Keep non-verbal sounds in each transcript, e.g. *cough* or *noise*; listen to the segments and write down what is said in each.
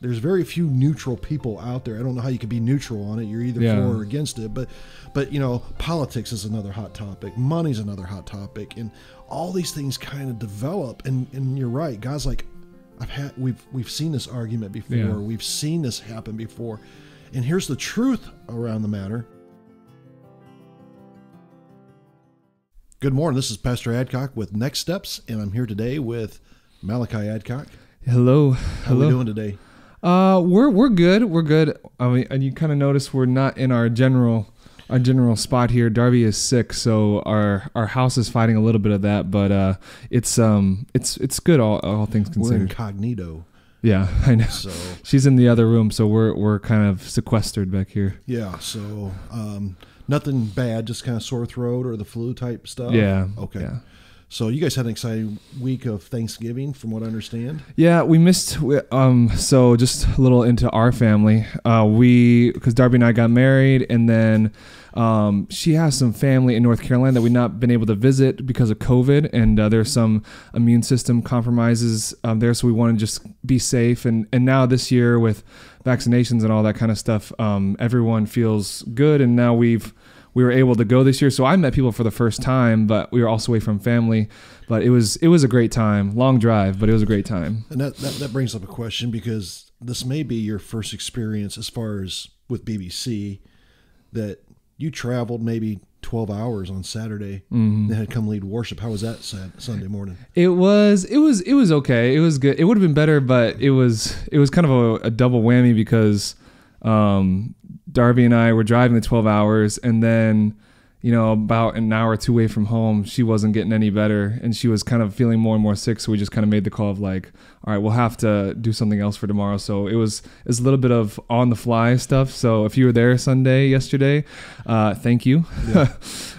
there's very few neutral people out there. I don't know how you can be neutral on it. You're either Yeah. for or against it. But but you know, politics is another hot topic. Money's another hot topic, and all these things kind of develop. And and you're right. Guys like I've had we've we've seen this argument before. Yeah. We've seen this happen before. And here's the truth around the matter. Good morning. This is Pastor Adcock with Next Steps, and I'm here today with Malachi Adcock. Hello, How hello. we doing today? Uh, we're we're good. We're good. I mean, and you kind of notice we're not in our general our general spot here. Darby is sick, so our our house is fighting a little bit of that. But uh, it's um it's it's good. All all things considered. We're incognito. yeah, *laughs* I know. So She's in the other room, so we're we're kind of sequestered back here. yeah, so um, nothing bad, just kind of sore throat or the flu type stuff. yeah. Okay. Yeah. So you guys had an exciting week of Thanksgiving, from what I understand. Yeah, we missed. we- Um, so just a little into our family. Uh, we because Darby and I got married, and then um, she has some family in North Carolina that we've not been able to visit because of COVID, and uh, there's some immune system compromises um, there. So we want to just be safe, and and now this year with vaccinations and all that kind of stuff, um, everyone feels good, and now we've we were able to go this year. So I met people for the first time, but we were also away from family. But it was it was a great time. Long drive, but it was a great time. And that, that, that brings up a question because this may be your first experience as far as with BBC that you traveled maybe 12 hours on Saturday and had come lead worship. How was that Sunday morning? It was it was it was okay. It was good. It would have been better, but it was it was kind of a, a double whammy because um, Darby and I were driving the twelve hours, and then you know about an hour or two away from home, she wasn't getting any better, and she was kind of feeling more and more sick. So we just kind of made the call of like, all right, we'll have to do something else for tomorrow. So it was it's a little bit of on the fly stuff. So if you were there Sunday yesterday, uh, thank you. *laughs*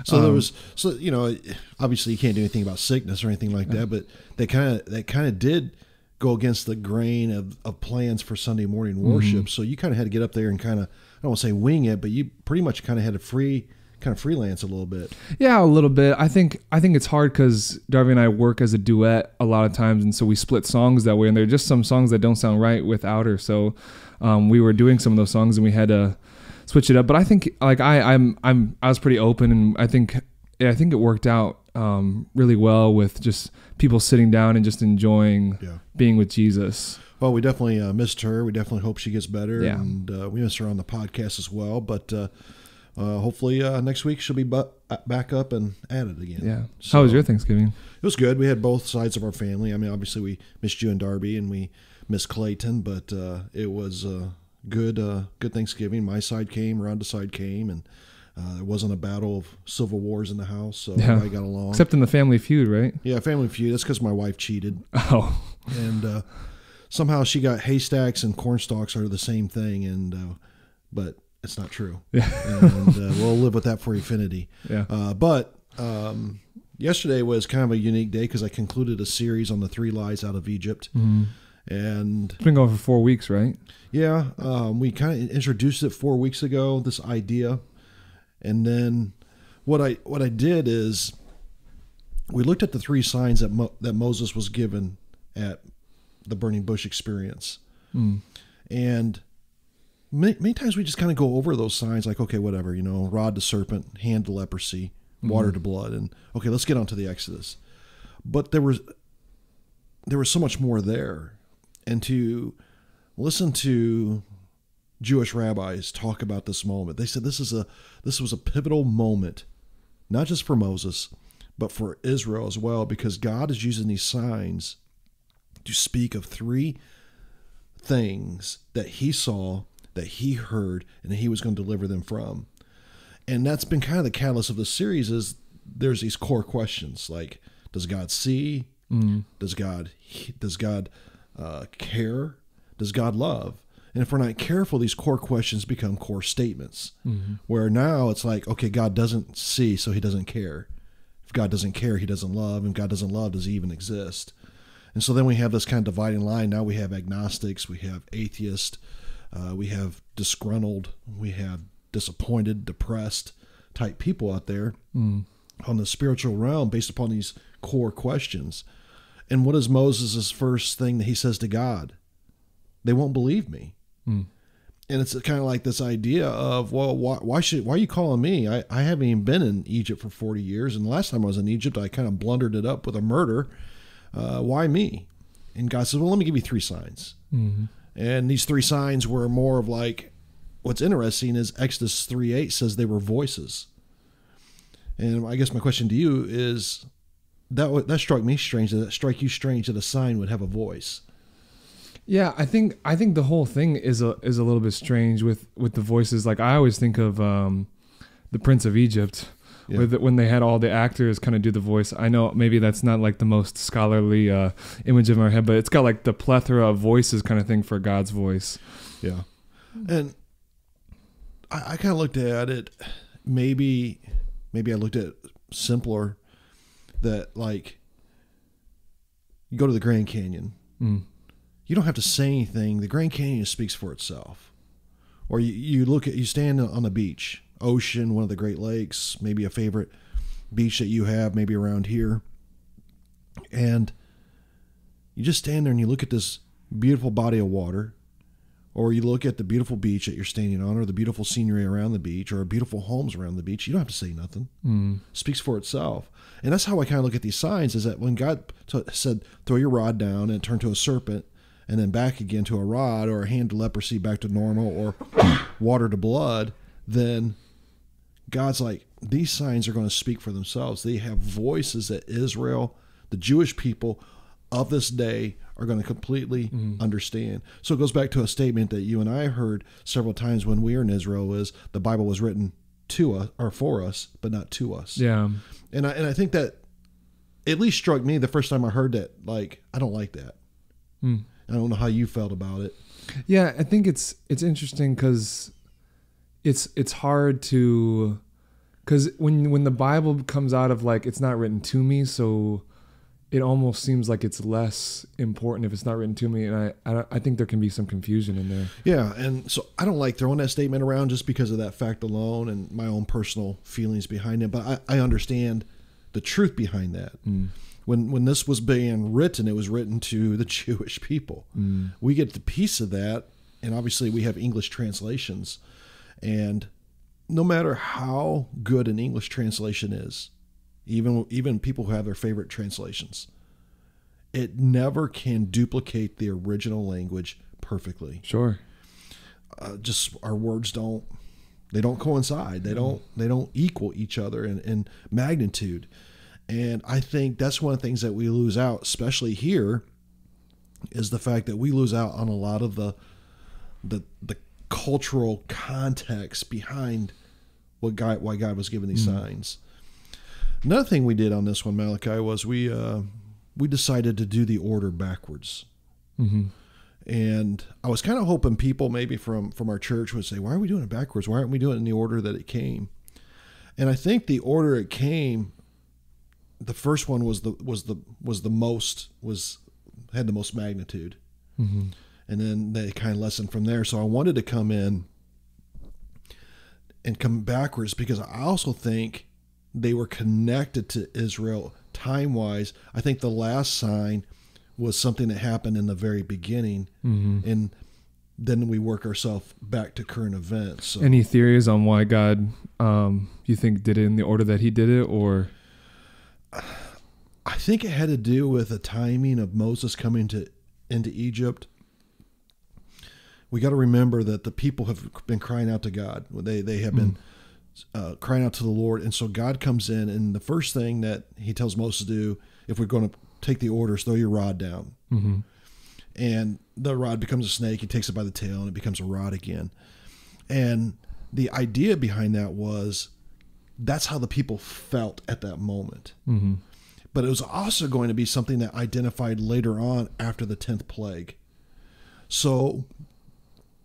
So there Um, was, so you know, obviously you can't do anything about sickness or anything like that, but they kind of, they kind of did go against the grain of, of plans for Sunday morning Mm-hmm. worship. So you kind of had to get up there and kind of, don't want to say wing it, but you pretty much kind of had to free, kind of freelance a little bit. Yeah, a little bit. I think I think it's hard because Darby and I work as a duet a lot of times, and so we split songs that way. And there are just some songs that don't sound right without her. So um, we were doing some of those songs, and we had to switch it up. But I think like I I'm I'm I was pretty open, and I think yeah, I think it worked out um, really well with just people sitting down and just enjoying Yeah. being with Jesus. Well, we definitely uh, missed her. We definitely hope she gets better, Yeah. and uh, we miss her on the podcast as well. But uh, uh, hopefully uh, next week she'll be bu- back up and at it again. Yeah. So- How was your Thanksgiving? It was good. We had both sides of our family. I mean, obviously we missed you and Darby, and we missed Clayton, but uh, it was uh, good. Uh, good Thanksgiving. My side came, Rhonda's side came, and uh, there wasn't a battle of civil wars in the house, so Yeah. everybody got along. Except in the Family Feud, right? yeah, family feud. That's because my wife cheated, *laughs* Oh, and uh, somehow she got haystacks and cornstalks are the same thing, and uh, but it's not true. *laughs* Yeah. and uh, we'll live with that for infinity. yeah. Uh, but um, yesterday was kind of a unique day because I concluded a series on the three lies out of Egypt, Mhm. and It's been going for four weeks, right? yeah, um, we kind of introduced it four weeks ago. This idea, and then what I what I did is we looked at the three signs that Mo- that Moses was given at the burning bush experience, Mm. and many, many times we just kind of go over those signs like okay whatever you know rod to serpent hand to leprosy water to blood and okay let's get on to the exodus. But there was there was so much more there. And to listen to jewish rabbis talk about this moment they said this is a this was a pivotal moment not just for moses but for israel as well because god is using these signs to speak of three things that he saw, that he heard, and that he was going to deliver them from. And that's been kind of the catalyst of the series is there's these core questions like does God see? Mm. Does God does God uh, care? Does God love? And if we're not careful, these core questions become core statements. Mhm. Where now it's like, okay, God doesn't see, so he doesn't care. If God doesn't care, he doesn't love. And if God doesn't love, does he even exist? And so then we have this kind of dividing line. Now we have agnostics, we have atheists, uh, we have disgruntled, we have disappointed, depressed type people out there Mm. on the spiritual realm based upon these core questions. And what is Moses' first thing that he says to God? they won't believe me. Mm. And it's kind of like this idea of, well, why, why should why are you calling me? I, I haven't even been in Egypt for forty years, and the last time I was in Egypt, I kind of blundered it up with a murder. Uh, why me? And God says, well, let me give you three signs. Mhm. And these three signs were more of like, what's interesting is Exodus three eight says they were voices. And I guess my question to you is, that that struck me strange. Did that strike you strange that a sign would have a voice? Yeah, I think I think the whole thing is a is a little bit strange with with the voices. Like I always think of um, the Prince of Egypt, Yeah. with when they had all the actors kind of do the voice. I know maybe that's not like the most scholarly uh, image in our head, but it's got like the plethora of voices kind of thing for God's voice. Yeah. And I, I kind of looked at it. Maybe, maybe I looked at it simpler. That like, you go to the Grand Canyon. Mm. You don't have to say anything. The Grand Canyon speaks for itself. Or you, you look at you stand on the beach, ocean, one of the Great Lakes, maybe a favorite beach that you have, maybe around here, and you just stand there and you look at this beautiful body of water or you look at the beautiful beach that you're standing on, or the beautiful scenery around the beach, or beautiful homes around the beach, you don't have to say nothing. Mm. It speaks for itself. And that's how I kind of look at these signs: is that when God t- said, "Throw your rod down," and turn to a serpent, and then back again to a rod, or a hand to leprosy back to normal, or *laughs* water to blood, then God's like, these signs are going to speak for themselves. They have voices that Israel, the Jewish people of this day, are going to completely understand. So it goes back to a statement that you and I heard several times when we were in Israel: is the Bible was written to us or for us, but not to us. Yeah. And I and I think that at least struck me the first time I heard that. Like, I don't like that. Mm. I don't know how you felt about it. Yeah, I think it's it's interesting because it's it's hard to because when when the Bible comes out of like it's not written to me, so it almost seems like it's less important if it's not written to me, and I I, I think there can be some confusion in there. Yeah, and so I don't like throwing that statement around just because of that fact alone and my own personal feelings behind it. But I, I understand the truth behind that. Mm. When when this was being written, it was written to the *laughs* Jewish people. Mm. We get the piece of that, and obviously we have English translations, and no matter how good an English translation is, even even people who have their favorite translations, it never can duplicate the original language perfectly. Sure. uh, just our words don't they don't coincide. They don't they don't equal each other in, in magnitude. And i think that's one of the things that we lose out especially here is the fact that we lose out on a lot of the the the cultural context behind what god why god was giving these signs. Another thing we did on this one malachi was we uh we decided to do the order backwards. Hmm and I was kind of hoping people maybe from from our church would say, "Why are we doing it backwards? Why aren't we doing it in the order that it came?" And I think the order it came, the first one was the was the was the most was had the most magnitude, hmm and then they kind of lessened from there. So I wanted to come in and come backwards because I also think they were connected to Israel time wise. I think the last sign was something that happened in the very beginning, hmm and then we work ourselves back to current events. So Any theories on why God, um, you think did it in the order that He did it, or I think it had to do with the timing of Moses coming to into Egypt. We got to remember that the people have been crying out to God. They they have been uh, crying out to the Lord, and so God comes in, and the first thing that He tells Moses to do, if we're going to take the orders, throw your rod down, hmm and the rod becomes a snake. He takes it by the tail, and it becomes a rod again. And the idea behind that was that's how the people felt at that moment hmm but it was also going to be something that identified later on after the 10th plague. So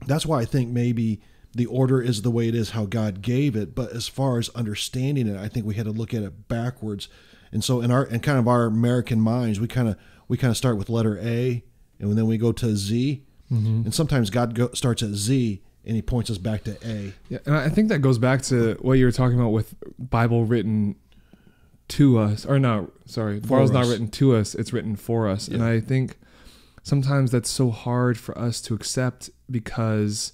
that's why I think maybe the order is the way it is how God gave it, but as far as understanding it, I think we had to look at it backwards. And so in our and kind of our American minds, we kind of we kind of start with letter A and then we go to Z. hmm And sometimes God go, starts at Z and he points us back to A. Yeah, and I think that goes back to what you were talking about with Bible written to us, or not. Sorry, Bible's not written to us; it's written for us. And I think sometimes that's so hard for us to accept because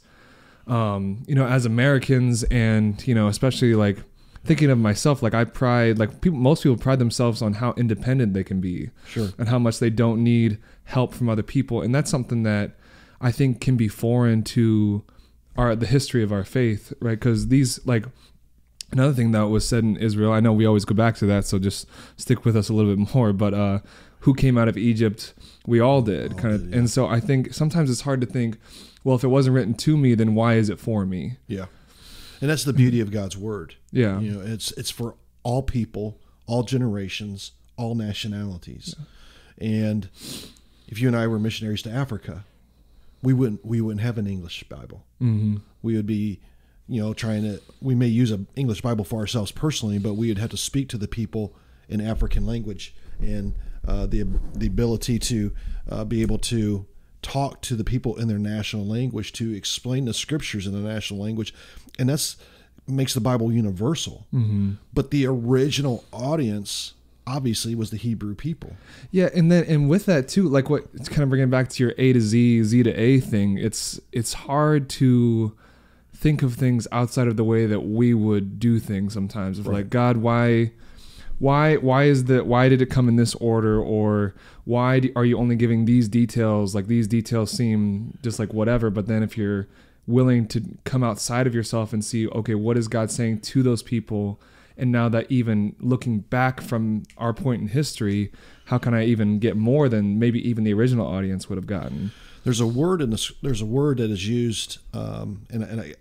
um, you know, as Americans and, you know, especially like thinking of myself, like I pride, like people, most people pride themselves on how independent they can be, Sure. and how much they don't need help from other people, and that's something that I think can be foreign to our the history of our faith, right? Because these like another thing that was said in Israel, I know we always go back to that, so just stick with us a little bit *laughs* more. But uh, who came out of Egypt? We all did, All kind of, yeah. and so I think sometimes it's hard to think. Well, if it wasn't written to me, then why is it for me? Yeah. And that's the beauty of God's word. Yeah. You know, it's it's for all people, all generations, all nationalities. And if you and I were missionaries to Africa, we wouldn't we wouldn't have an English Bible. Mm-hmm. We would be, you know, trying to we may use an English Bible for ourselves personally, but we would have to speak to the people in African language and uh, the the ability to uh, be able to talk to the people in their national language to explain the scriptures in the national language, and that's makes the Bible universal. Mm-hmm. But the original audience obviously was the Hebrew people. Yeah, and then and with that too, like what it's kind of bringing back to your A to Z, Z to A thing. It's it's hard to think of things outside of the way that we would do things sometimes. Of Right. like God, why, why, why is the why did it come in this order, or why do, are you only giving these details? Like these details seem just like whatever, but then if you're willing to come outside of yourself and see, okay, what is God saying to those people? And now that even looking back from our point in history, how can I even get more than maybe even the original audience would have gotten? There's a word in this. There's a word that is used, um, and and I,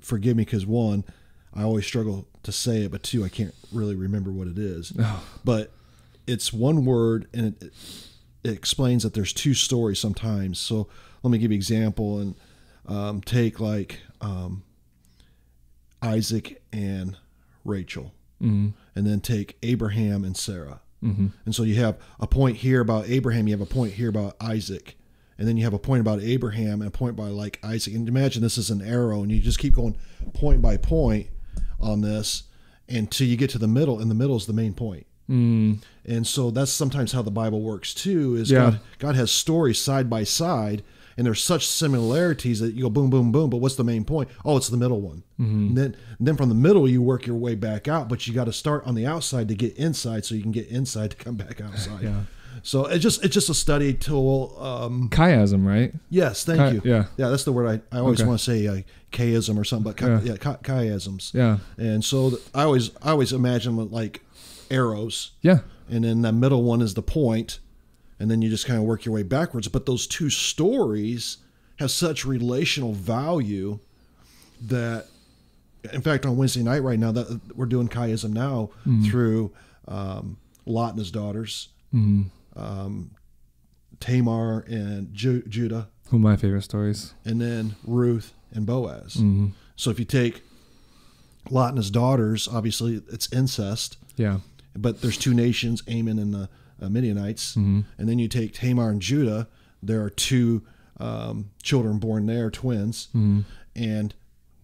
forgive me because one, I always struggle to say it, but two, I can't really remember what it is. But it's one word, and it, it explains that there's two stories sometimes. So let me give you an example, and um, take like um, Isaac and Rachel, Mm-hmm. and then take Abraham and Sarah. Mm-hmm. And so you have a point here about Abraham, you have a point here about Isaac, and then you have a point about Abraham and a point by like Isaac. And imagine this is an arrow, and you just keep going point by point on this until you get to the middle, and the middle is the main point. Mm. And so that's sometimes how the Bible works too. Is Yeah. God, God has stories side by side, and there's such similarities that you go boom, boom, boom. But what's the main point? Oh, it's the middle one. Mm-hmm. And then, and then from the middle, you work your way back out. But you got to start on the outside to get inside, so you can get inside to come back outside. Yeah. So it's just it's just a study tool. Um, Chiasm, right? yes, thank Chi- you. yeah. yeah, that's the word I, I always want to say uh, chiasm or something, but chi- Yeah. yeah, chi- chiasms. Yeah. And so th- I always I always imagine like arrows Yeah. and then the middle one is the point and then you just kind of work your way backwards but those two stories have such relational value that in fact on wednesday night right now that we're doing chiasm now through um, lot and his daughters Mm. Um, tamar and Ju- judah Who my favorite stories. and then ruth and boaz Mm-hmm. so if you take lot and his daughters obviously it's incest Yeah. but there's two nations, Ammon and the uh, Midianites, Mm-hmm. and then you take Tamar and Judah. There are two um, children born there, twins, Mm-hmm. and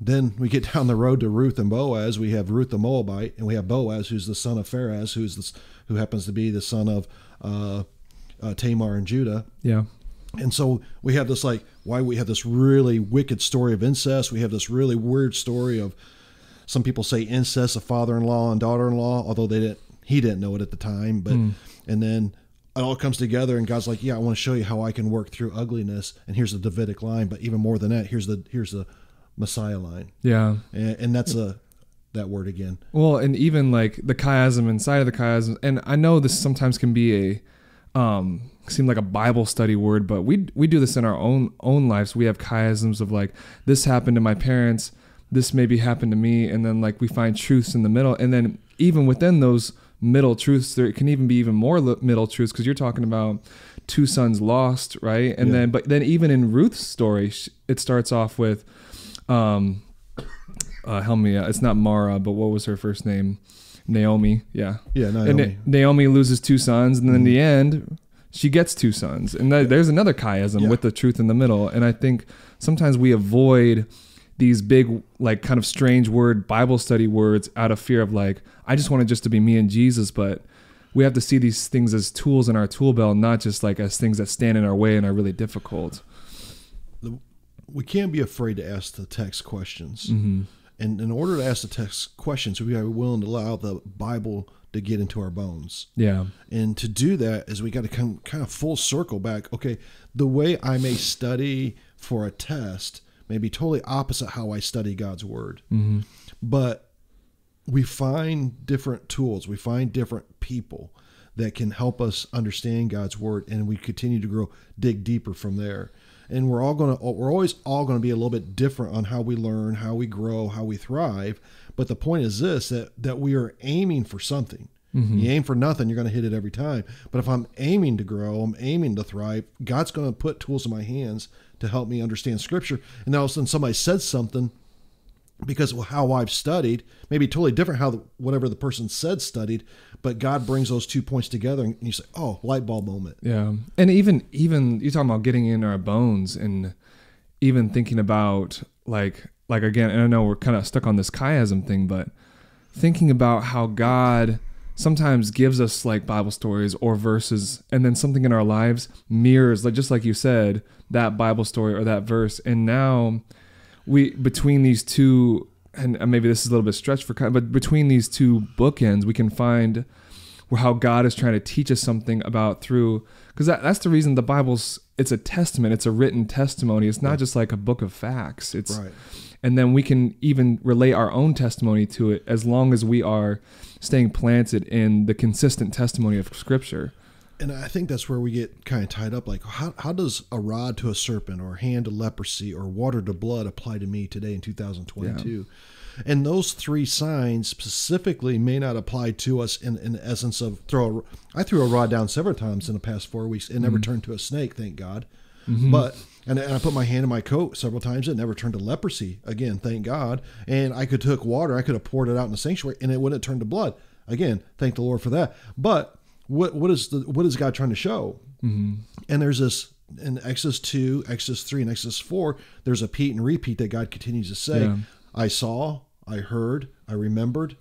then we get *laughs* down the road to Ruth and Boaz. We have Ruth the Moabite, and we have Boaz, who's the son of Pharaz, who's the, who happens to be the son of uh, uh, Tamar and Judah. Yeah. And so we have this like why we have this really wicked story of incest. We have this really weird story of some people say incest of father-in-law and daughter-in-law, although they didn't he didn't know it at the time. But and then it all comes together and God's like, Yeah, I want to show you how I can work through ugliness. And here's the Davidic line, but even more than that, here's the here's the Messiah line. Yeah. And, and that's a that word again. Well, and even like the chiasm inside of the chiasm, and I know this sometimes can be a um seem like a Bible study word, but we we do this in our own own lives. We have chiasms of like this happened to my parents, this maybe happened to me, and then like we find truths in the middle, and then even within those middle truths, there can even be even more middle truths because you're talking about two sons lost, right? And Yeah. then but then even in Ruth's story, it starts off with um uh, help me out. It's not Mara, but what was her first name? Naomi. Yeah. Yeah, And Naomi. Na- Naomi loses two sons, and then in the end, she gets two sons. And that, there's another chiasm Yeah. with the truth in the middle. And I think sometimes we avoid these big, like, kind of strange word Bible study words out of fear of like, I just want it just to be me and Jesus, but we have to see these things as tools in our tool belt, not just like as things that stand in our way and are really difficult. We can't be afraid to ask the text questions. Mm-hmm. And in order to ask the text questions, we are willing to allow the Bible to get into our bones. Yeah. And to do that is we got to come kind of full circle back. Okay, the way I may study for a test may be totally opposite how I study God's word. Mm-hmm. But we find different tools, we find different people that can help us understand God's word and we continue to grow dig deeper from there. And we're all to we're always all going to be a little bit different on how we learn, how we grow, how we thrive. But the point is this that that we are aiming for something. Mm-hmm. You aim for nothing, you're going to hit it every time. But if I'm aiming to grow, I'm aiming to thrive, God's going to put tools in my hands to help me understand Scripture. And all of a sudden, somebody said something because how I've studied, maybe totally different how the, whatever the person said studied, but God brings those two points together, and you say, "Oh, light bulb moment." Yeah, and even even you talking about getting in our bones, and even thinking about like like again, and I know we're kind of stuck on this chiasm thing, but thinking about how God sometimes gives us like Bible stories or verses, and then something in our lives mirrors, like just like you said, that Bible story or that verse, and now we between these two, and maybe this is a little bit stretched for, but between these two bookends, we can find how God is trying to teach us something about through because that, that's the reason the Bible's it's a testament, it's a written testimony. It's not just like a book of facts. It's Right. and then we can even relate our own testimony to it as long as we are staying planted in the consistent testimony of Scripture. And I think that's where we get kind of tied up. Like, how, how does a rod to a serpent, or hand to leprosy, or water to blood apply to me today in 2022? And those three signs specifically may not apply to us in, in the essence of throw. A, I threw a rod down several times in the past four weeks. It never mm-hmm. turned to a snake, thank God. Mm-hmm. But and, and I put my hand in my coat several times. It never turned to leprosy again, thank God. And I could took water, I could have poured it out in the sanctuary, and it wouldn't turn to blood again. Thank the Lord for that. But what what is the what is God trying to show? Mm-hmm. And there's this in Exodus two, Exodus three, and Exodus four. There's a repeat and repeat that God continues to say. Yeah. I saw, I heard, I remembered.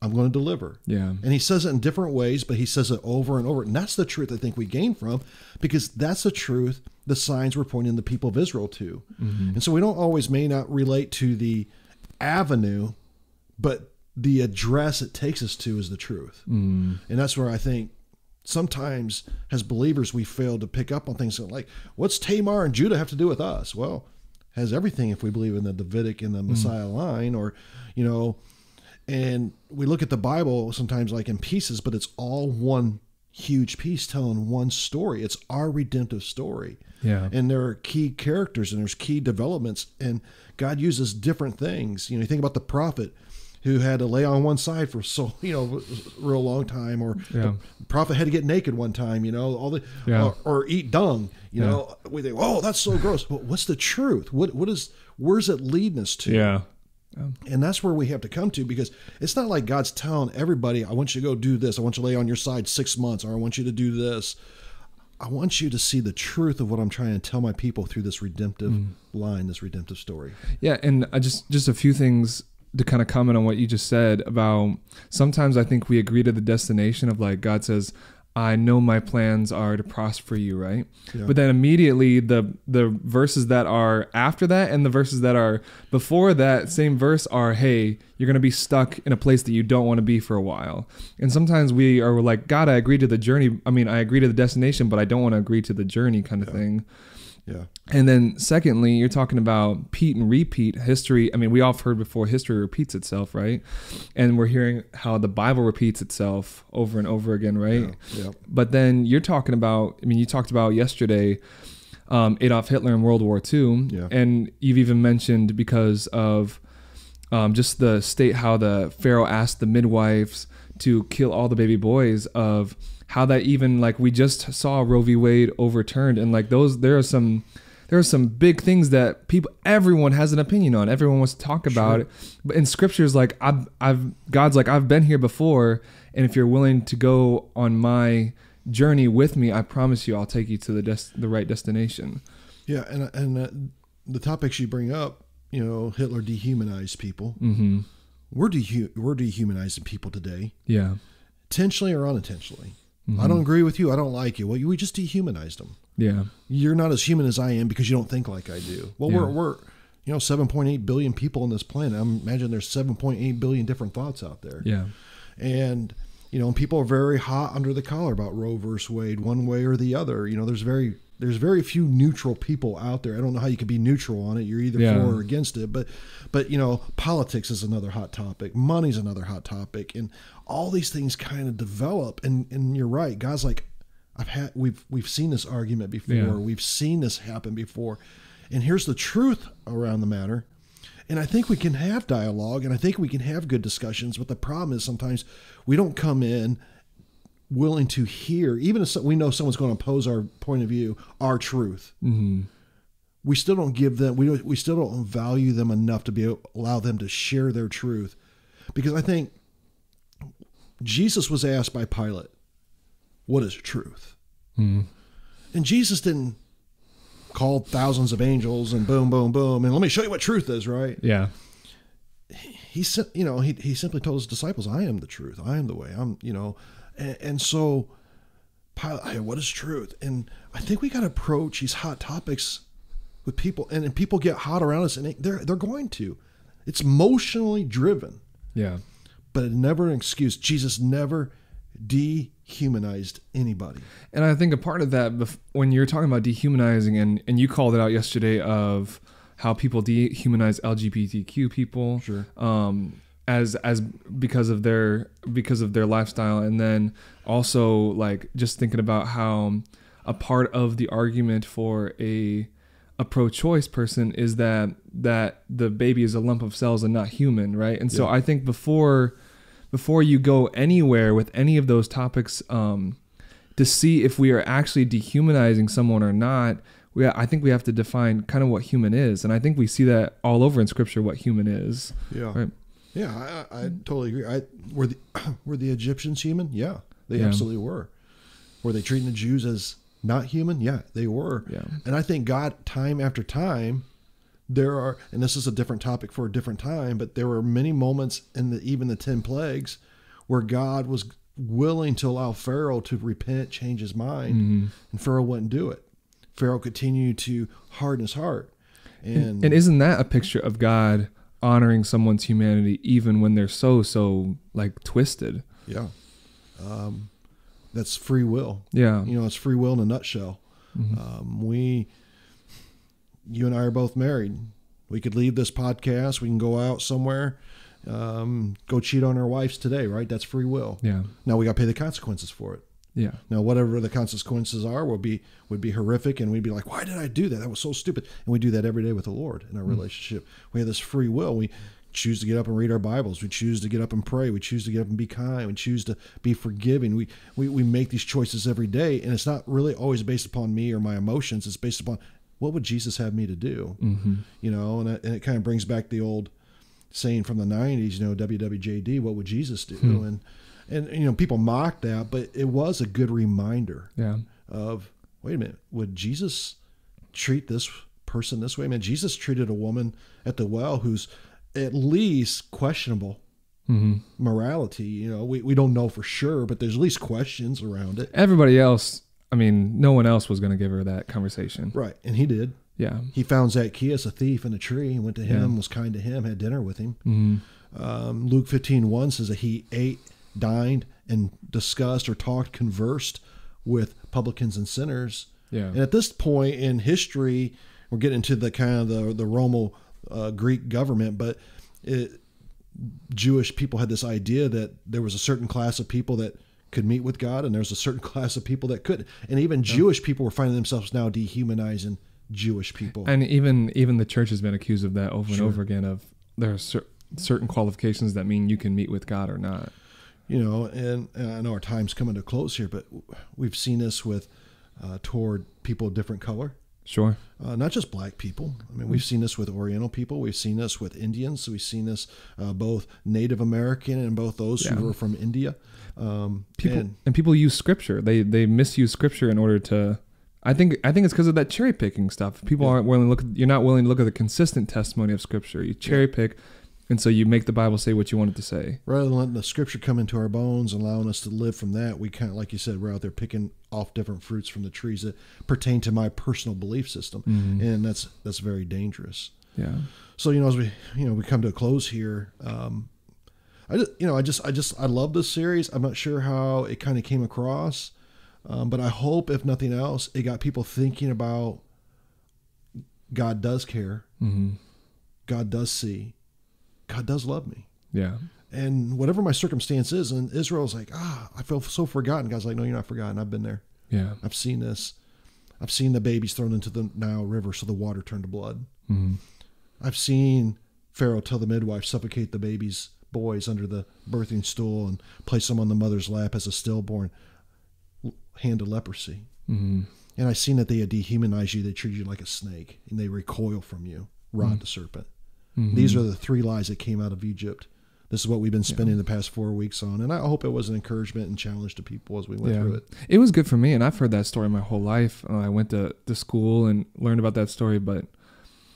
I'm going to deliver. Yeah. And he says it in different ways, but he says it over and over. And that's the truth I think we gain from because that's the truth the signs were pointing the people of Israel to. And so we don't always may not relate to the avenue, but the address it takes us to is the truth. And that's where I think sometimes as believers we fail to pick up on things like what's Tamar and Judah have to do with us? Well, has everything if we believe in the Davidic and the mm-hmm. Messiah line or you know and we look at the Bible sometimes like in pieces, but it's all one huge piece telling one story. It's our redemptive story. Yeah. And there are key characters and there's key developments and God uses different things. You know, you think about the prophet who had to lay on one side for so, *laughs* you know, real long time or Yeah. the prophet had to get naked one time, you know, all the Yeah. or, or eat dung, you Yeah. know. We think, "Oh, that's so gross." But what's the truth? What what is where's it leading us to? Yeah. And that's where we have to come to because it's not like God's telling everybody, I want you to go do this. I want you to lay on your side six months, or I want you to do this. I want you to see the truth of what I'm trying to tell my people through this redemptive Mm. line, this redemptive story. Yeah, and I just just a few things to kind of comment on what you just said about sometimes I think we agree to the destination of like God says, I know my plans are to prosper you, right? Yeah. But then immediately the the verses that are after that and the verses that are before that same verse are, hey, you're gonna be stuck in a place that you don't want to be for a while. And sometimes we are like, God, I agree to the journey. I mean, I agree to the destination, but I don't want to agree to the journey kind of thing. Yeah. And then secondly, you're talking about Pete and repeat history. I mean, we all have heard before history repeats itself, right? And we're hearing how the Bible repeats itself over and over again, right? Yeah. But then you're talking about, I mean, you talked about yesterday um, Adolf Hitler in World War II. Yeah. And you've even mentioned because of um, just the state how the Pharaoh asked the midwives to kill all the baby boys of how that even like we just saw Roe v. Wade overturned and like those there are some there are some big things that people everyone has an opinion on everyone wants to talk about it but in scriptures like I've I've God's like I've been here before and if you're willing to go on my journey with me I promise you I'll take you to the des- the right destination Yeah. And, and uh, the topics you bring up, you know, Hitler dehumanized people. mm-hmm We're, dehu- we're dehumanizing people today. yeah intentionally or unintentionally. I mm-hmm. don't agree with you. I don't like you. Well, we just dehumanized them. Yeah. You're not as human as I am because you don't think like I do. Well, Yeah. we're we're you know 7.8 billion people on this planet. I imagine there's 7.8 billion different thoughts out there. Yeah. and you know people are very hot under the collar about roe versus wade one way or the other you know there's very there's very few neutral people out there. I don't know how you could be neutral on it. You're either Yeah. for or against it. But but you know politics is another hot topic. Money's another hot topic. And all these things kind of develop. And and you're right. God's like i've had we've we've seen this argument before. Yeah. we've seen this happen before. And here's the truth around the matter. And I think we can have dialogue and I think we can have good discussions, but the problem is sometimes we don't come in willing to hear, even if we know someone's going to oppose our point of view, our truth. Mm-hmm. We still don't give them, we, don't, we still don't value them enough to be able, allow them to share their truth. Because I think Jesus was asked by Pilate, What is truth? Mm-hmm. And Jesus didn't call thousands of angels and boom, boom, boom, and let me show you what truth is, right? Yeah. he said, you know, he, he simply told his disciples, I am the truth. I am the way. I'm, you know, and, and so Pilate, hey, what is truth? And I think we got to approach these hot topics with people and, and people get hot around us and they- they're, they're going to, it's emotionally driven, Yeah. but it never an excuse. Jesus never dehumanized anybody. And I think a part of that, when you're talking about dehumanizing, and, and you called it out yesterday of how people dehumanize LGBTQ people, Sure. um, as as because of their because of their lifestyle, and then also like just thinking about how a part of the argument for a a pro-choice person is that that the baby is a lump of cells and not human, right? And so Yeah. I think before before you go anywhere with any of those topics, um, to see if we are actually dehumanizing someone or not, we I think we have to define kind of what human is, and I think we see that all over in Scripture what human is. Yeah. Right. Yeah, I, I I mm. totally agree. I were the *clears throat* were the Egyptians human? Yeah, they Yeah. absolutely were. Were they treating the Jews as not human? Yeah, they were. Yeah. And I think God, time after time, there are, and this is a different topic for a different time, but there were many moments in the even the ten plagues where God was willing to allow Pharaoh to repent, change his mind, mm-hmm. and Pharaoh wouldn't do it. Pharaoh continued to harden his heart, and, And isn't that a picture of God honoring someone's humanity even when they're so so like twisted? yeah, um, that's free will. Yeah. you know it's free will in a nutshell. Um, we you and i are both married. We could leave this podcast. We can go out somewhere. Um, go cheat on our wives today right? That's free will. Yeah. now we got to pay the consequences for it Yeah. now whatever the consequences are would be would be horrific and we'd be like why did i do that? That was so stupid. And we do that every day with the lord in our relationship. We have this free will. We choose to get up and read our bibles. We choose to get up and pray. We choose to get up and be kind. We choose to be forgiving. We we, we make these choices every day and it's not really always based upon me or my emotions. It's based upon what would jesus have me to do? Mm-hmm. you know and it, and it kind of brings back the old saying from the 90s you know wwjd what would jesus do? And and you know people mocked that but it was a good reminder Yeah. of wait a minute would jesus treat this person this way man jesus treated a woman at the well who's at least questionable Mm-hmm. morality you know we, we don't know for sure but there's at least questions around it Everybody else, I mean, no one else was going to give her that conversation. right and he did Yeah. he found zacchaeus a thief in a tree and went to him Yeah. was kind to him had dinner with him Mm-hmm. um, luke 15 1 says that he ate dined and discussed or talked conversed with publicans and sinners Yeah. And at this point in history, we're getting into the kind of the the Romo uh, Greek government, but it, Jewish people had this idea that there was a certain class of people that could meet with God, and there's a certain *laughs* class of people that couldn't. And even Jewish people were finding themselves now dehumanizing Jewish people. And even even the church has been accused of that over Sure. and over again. Of there are cer- certain qualifications that mean you can meet with God or not. You know, and, and I know our time's coming to close here, but we've seen this with uh, toward people of different color. Sure. uh, not just black people. I mean, we've seen this with Oriental people. We've seen this with Indians. We've seen this uh, both Native American and both those Yeah. who were from India. Um, People and and, people use scripture. They they misuse scripture in order to. I think I think it's because of that cherry picking stuff. People Yeah. aren't willing to look. You're not willing to look at the consistent testimony of scripture. You cherry pick And so you make the Bible say what you want it to say. Rather than letting the scripture come into our bones and allowing us to live from that, we kind of, like you said, we're out there picking off different fruits from the trees that pertain to my personal belief system, and that's that's very dangerous. Yeah. So you know, as we you know we come to a close here, um, I just you know I just I just I love this series. I'm not sure how it kind of came across, um, but I hope if nothing else, it got people thinking about God does care, hmm God does see, God does love me. Yeah. And whatever my circumstance is, and Israel's like, ah, I feel so forgotten. God's like, no, you're not forgotten. I've been there. Yeah. I've seen this. I've seen the babies thrown into the Nile River so the water turned to blood. hmm I've seen Pharaoh tell the midwife suffocate the babies, boys, under the birthing stool and place them on the mother's lap as a stillborn, hand of leprosy. hmm And I've seen that they dehumanize you, they treat you like a snake, and they recoil from you, rod to serpent. Mhm. These are the three lies that came out of Egypt. This is what we've been spending the past four weeks on, and I hope it was an encouragement and challenge to people as we went Yeah. through it. It was good for me, and I've heard that story my whole life. Uh, I went to, to school and learned about that story, but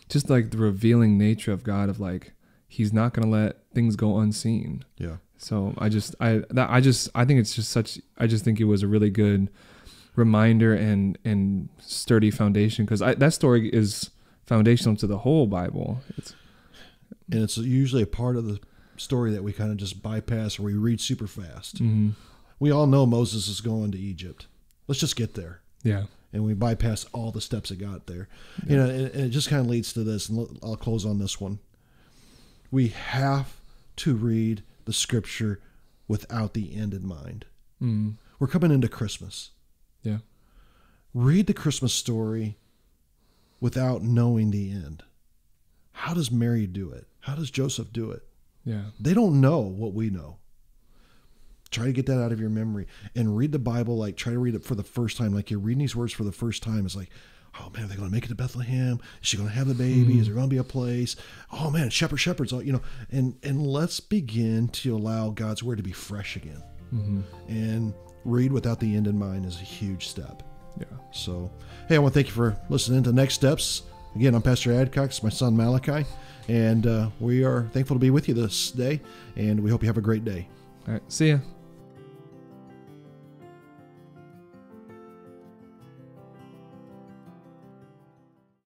just like the revealing nature of God, of like He's not going to let things go unseen. Yeah, So I just I that I just I think it's just such I just think it was a really good reminder and and sturdy foundation because that story is foundational to the whole Bible. It's and it's usually a part of the story that we kind of just bypass or we read super fast. mhm. We all know Moses is going to Egypt. Let's just get there. yeah and we bypass all the steps that got there. You know, and, and it just kind of leads to this, and I'll close on this one. We have to read the scripture without the end in mind. mm. We're coming into Christmas. yeah Read the Christmas story without knowing the end. How does Mary do it? How does Joseph do it? yeah They don't know what we know. Try to get that out of your memory and read the Bible like try to read it for the first time. Like you're reading these words for the first time. It's like, oh man, are they going to make it to Bethlehem? Is she going to have the baby? Is there going to be a place? Oh man, shepherd, shepherds, you know. And and let's begin to allow God's word to be fresh again. hmm And read without the end in mind is a huge step. yeah So, hey, I want to thank you for listening to Next Steps. Again, I'm Pastor Adcox, my son Malachi, and uh, we are thankful to be with you this day, and we hope you have a great day. all right see ya